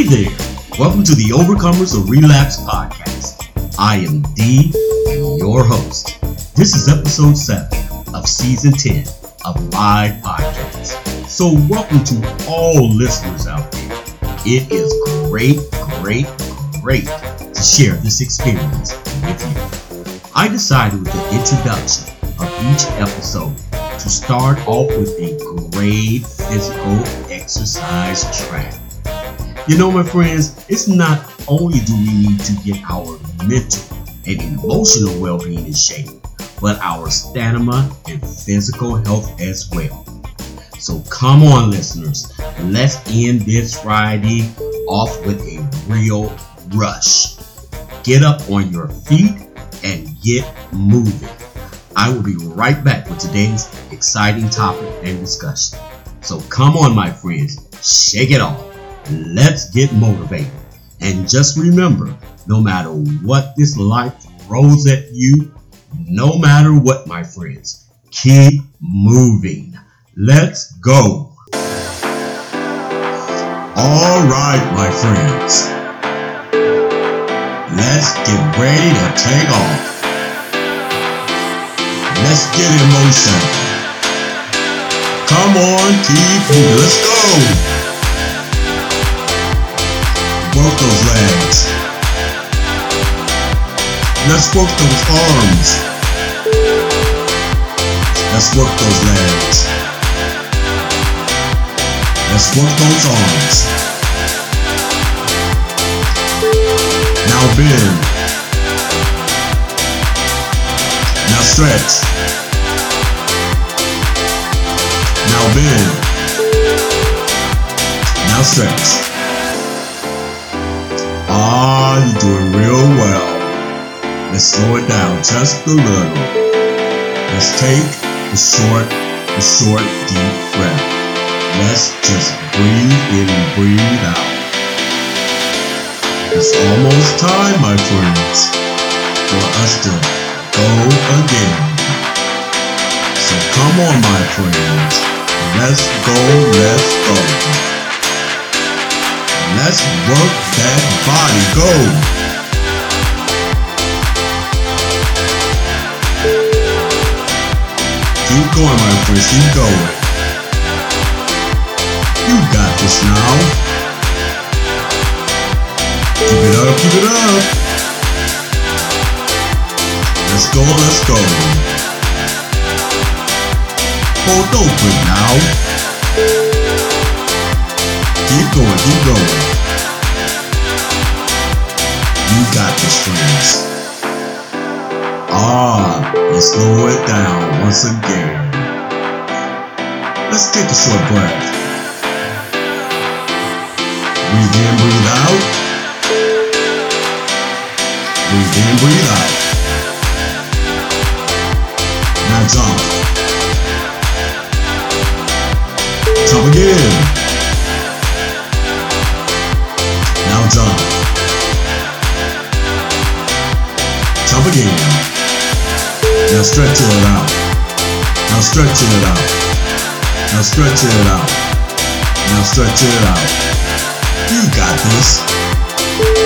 Hey there! Welcome to the Overcomers of Relapse podcast. I am D, your host. This is episode 7 of season 10 of my podcast. So, welcome to all listeners out there. It is great, great, great to share this experience with you. I decided with the introduction of each episode to start off with a great physical exercise track. You know, my friends, it's not only do we need to get our mental and emotional well being in shape, but our stamina and physical health as well. So come on, listeners, let's end this Friday off with a real rush. Get up on your feet and get moving. I will be right back with today's exciting topic and discussion. So come on, my friends, shake it off. Let's get motivated. And just remember no matter what this life throws at you, no matter what, my friends, keep moving. Let's go. All right, my friends. Let's get ready to take off. Let's get in motion. Come on, keep moving. Let's go. Work those legs. Let's work those arms. Let's work those legs. Let's work those arms. Now bend. Now stretch. Now bend. Now stretch. Ah, you're doing real well. Let's slow it down just a little. Let's take a short, a short, deep breath. Let's just breathe in and breathe out. It's almost time, my friends, for us to go again. So come on, my friends. Let's go, let's go. Let's work that body. Go. Keep going, my friends. Keep going. You got this now. Keep it up, keep it up. Let's go, let's go. Hold open now. Keep going, keep going. You got this, friends. Ah, let's slow it down once again. Let's take a short breath. Breathe in, breathe out. Breathe in, breathe out. Now jump. Jump again. Again. Now stretch it out. Now stretch it out. Now stretch it out. Now stretch it out. You got this.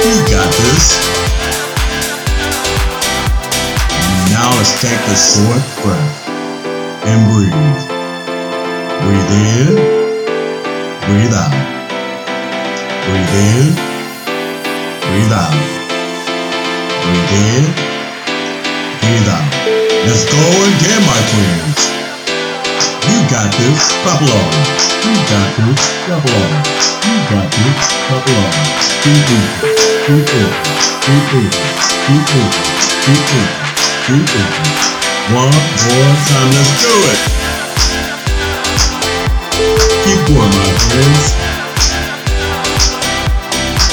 You got this. Now let's take a short breath and breathe. Breathe in. Breathe out. Breathe in. Breathe out. Breathe in. Out. Let's go again, my friends. You got this. Along. You got this. Along. You got this. Along. Keep moving. Keep moving. Keep moving. Keep moving. Keep moving. Keep moving. One more time. Let's do it. Keep going, my friends.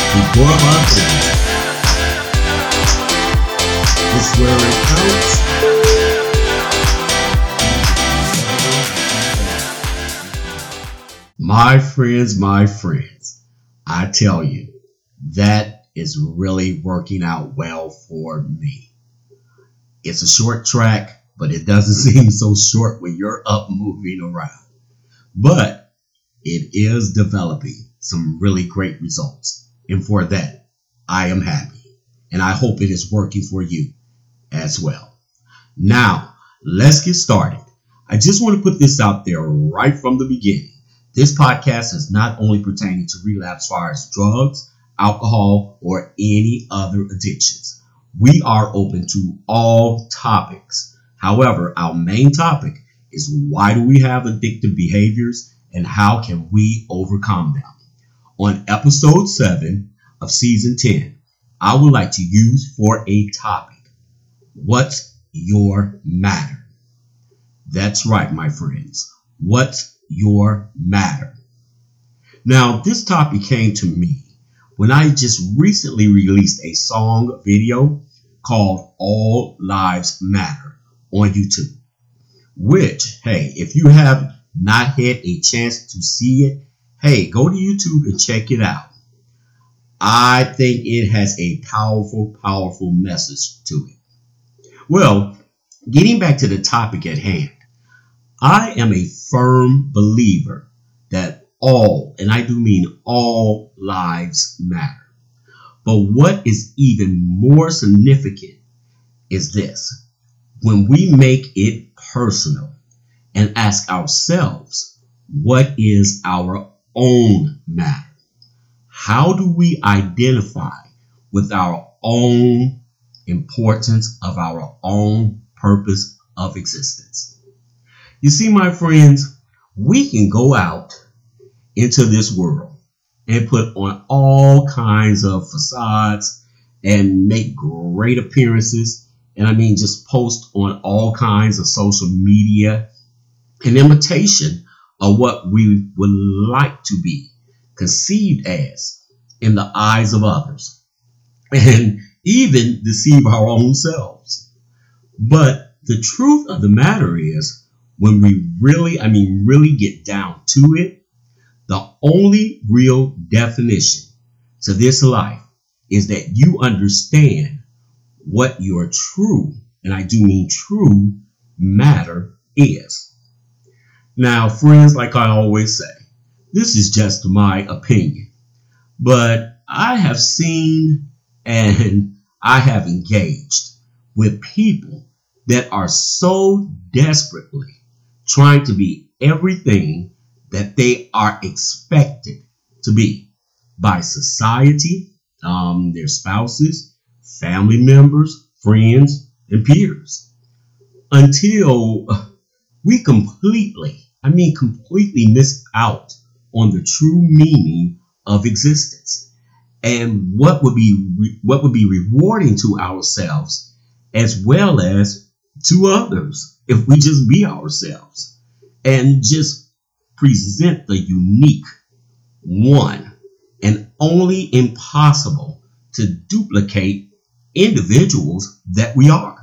Keep going, my friends. My friends, my friends, I tell you, that is really working out well for me. It's a short track, but it doesn't seem so short when you're up moving around. But it is developing some really great results. And for that, I am happy. And I hope it is working for you as well. Now, let's get started. I just want to put this out there right from the beginning. This podcast is not only pertaining to relapse far as drugs, alcohol, or any other addictions. We are open to all topics. However, our main topic is why do we have addictive behaviors and how can we overcome them? On episode 7 of season 10, I would like to use for a topic what's your matter? That's right, my friends. What's your matter? Now, this topic came to me when I just recently released a song video called All Lives Matter on YouTube. Which, hey, if you have not had a chance to see it, hey, go to YouTube and check it out. I think it has a powerful, powerful message to it. Well, getting back to the topic at hand, I am a firm believer that all, and I do mean all lives matter. But what is even more significant is this when we make it personal and ask ourselves, what is our own matter? How do we identify with our own importance of our own purpose of existence? You see, my friends, we can go out into this world and put on all kinds of facades and make great appearances. And I mean, just post on all kinds of social media an imitation of what we would like to be conceived as in the eyes of others and even deceive our own selves. But the truth of the matter is, when we really, I mean, really get down to it, the only real definition to this life is that you understand what your true, and I do mean true, matter is. Now, friends, like I always say, this is just my opinion, but I have seen and I have engaged with people that are so desperately trying to be everything that they are expected to be by society, um, their spouses, family members, friends, and peers. Until we completely, I mean, completely miss out on the true meaning of existence and what would be what would be rewarding to ourselves as well as to others if we just be ourselves and just present the unique one and only impossible to duplicate individuals that we are.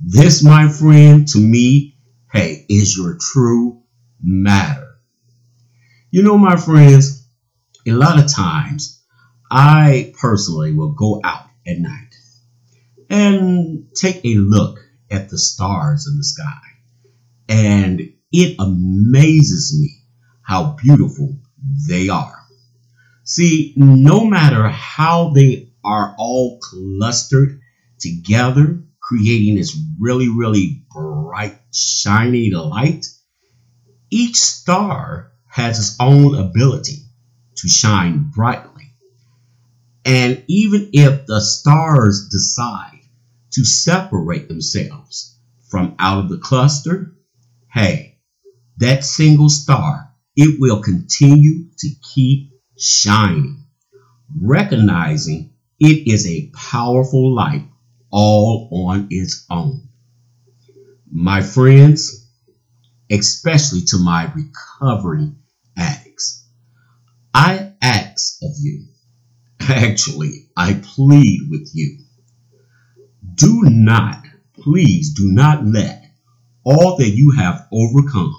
This my friend to me hey is your true matter. You know, my friends, a lot of times I personally will go out at night and take a look at the stars in the sky. And it amazes me how beautiful they are. See, no matter how they are all clustered together, creating this really, really bright, shiny light, each star has its own ability to shine brightly. And even if the stars decide to separate themselves from out of the cluster, hey, that single star, it will continue to keep shining, recognizing it is a powerful light all on its own. My friends, especially to my recovering addicts. I ask of you, actually, I plead with you, do not, please do not let all that you have overcome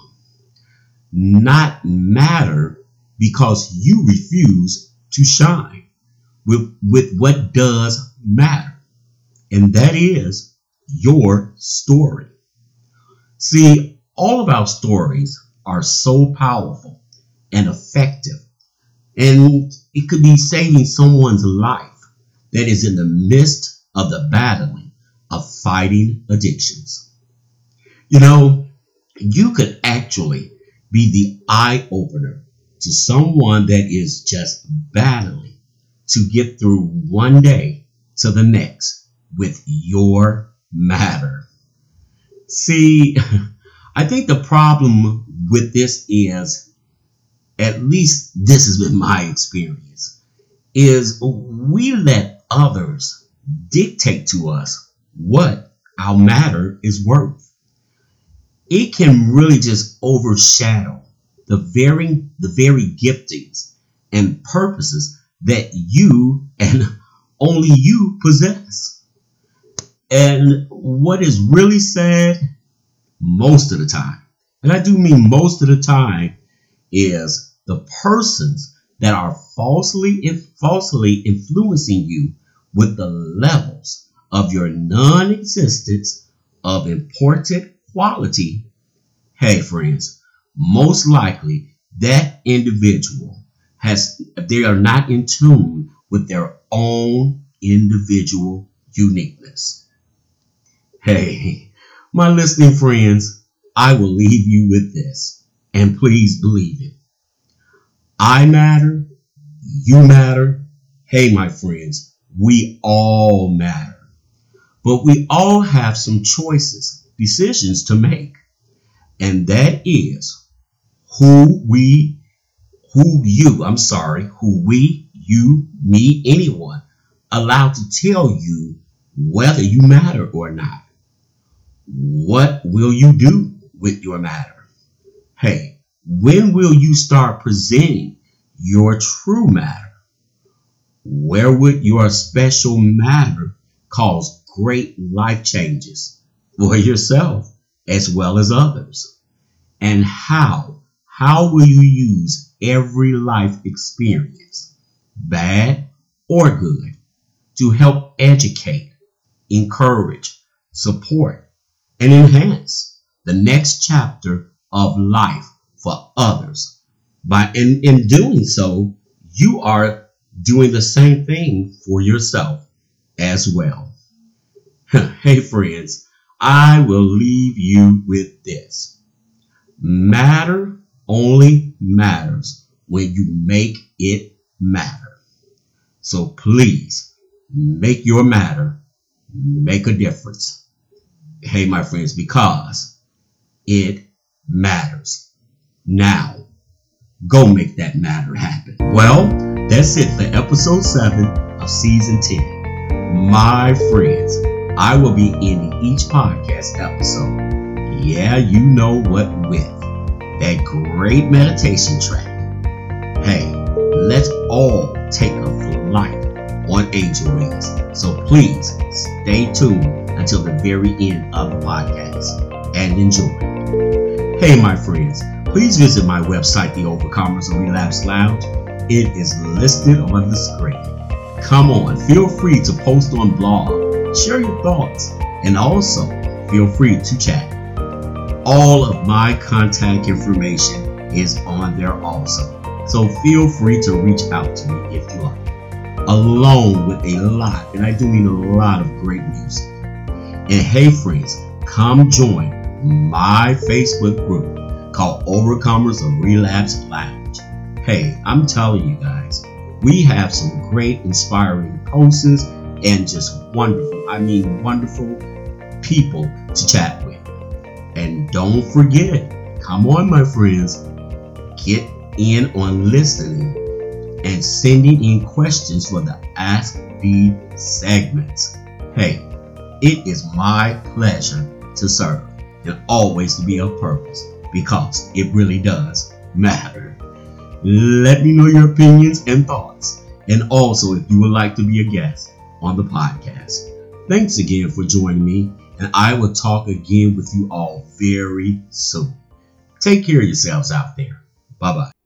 not matter because you refuse to shine with, with what does matter. And that is your story. See, all of our stories are so powerful and effective. And it could be saving someone's life that is in the midst of the battling of fighting addictions. You know, you could actually be the eye opener to someone that is just battling to get through one day to the next with your matter. See, I think the problem with this is, at least this has been my experience, is we let others dictate to us what our matter is worth. It can really just overshadow the very the very giftings and purposes that you and only you possess. And what is really sad most of the time, and I do mean most of the time, is the persons that are falsely falsely influencing you with the levels of your non-existence of important quality. Hey friends, most likely that individual has they are not in tune with their own individual uniqueness. Hey, my listening friends, I will leave you with this, and please believe it. I matter, you matter. Hey, my friends, we all matter. But we all have some choices, decisions to make. And that is who we who you, I'm sorry, who we, you, me, anyone, allowed to tell you whether you matter or not. What will you do with your matter? Hey, when will you start presenting your true matter? Where would your special matter cause great life changes for yourself as well as others? And how? How will you use every life experience, bad or good, to help educate, encourage, support, and enhance the next chapter of life for others. By in, in doing so, you are doing the same thing for yourself as well. hey friends, I will leave you with this. Matter only matters when you make it matter. So please make your matter make a difference. Hey, my friends, because it matters. Now, go make that matter happen. Well, that's it for episode 7 of season 10. My friends, I will be ending each podcast episode. Yeah, you know what with that great meditation track. Hey, let's all take a flight on angel wings. So please stay tuned until the very end of the podcast and enjoy. Hey, my friends, please visit my website, The Overcomers of Relapse Lounge. It is listed on the screen. Come on, feel free to post on blog, share your thoughts, and also feel free to chat. All of my contact information is on there also. So feel free to reach out to me if you like. Along with a lot, and I do mean a lot of great music. And hey, friends, come join my Facebook group called Overcomers of Relapse Lounge. Hey, I'm telling you guys, we have some great, inspiring posts and just wonderful, I mean, wonderful people to chat with. And don't forget, come on, my friends, get in on listening and sending in questions for the Ask D segments. Hey, it is my pleasure to serve and always to be of purpose because it really does matter. Let me know your opinions and thoughts, and also if you would like to be a guest on the podcast. Thanks again for joining me and I will talk again with you all very soon. Take care of yourselves out there. Bye bye.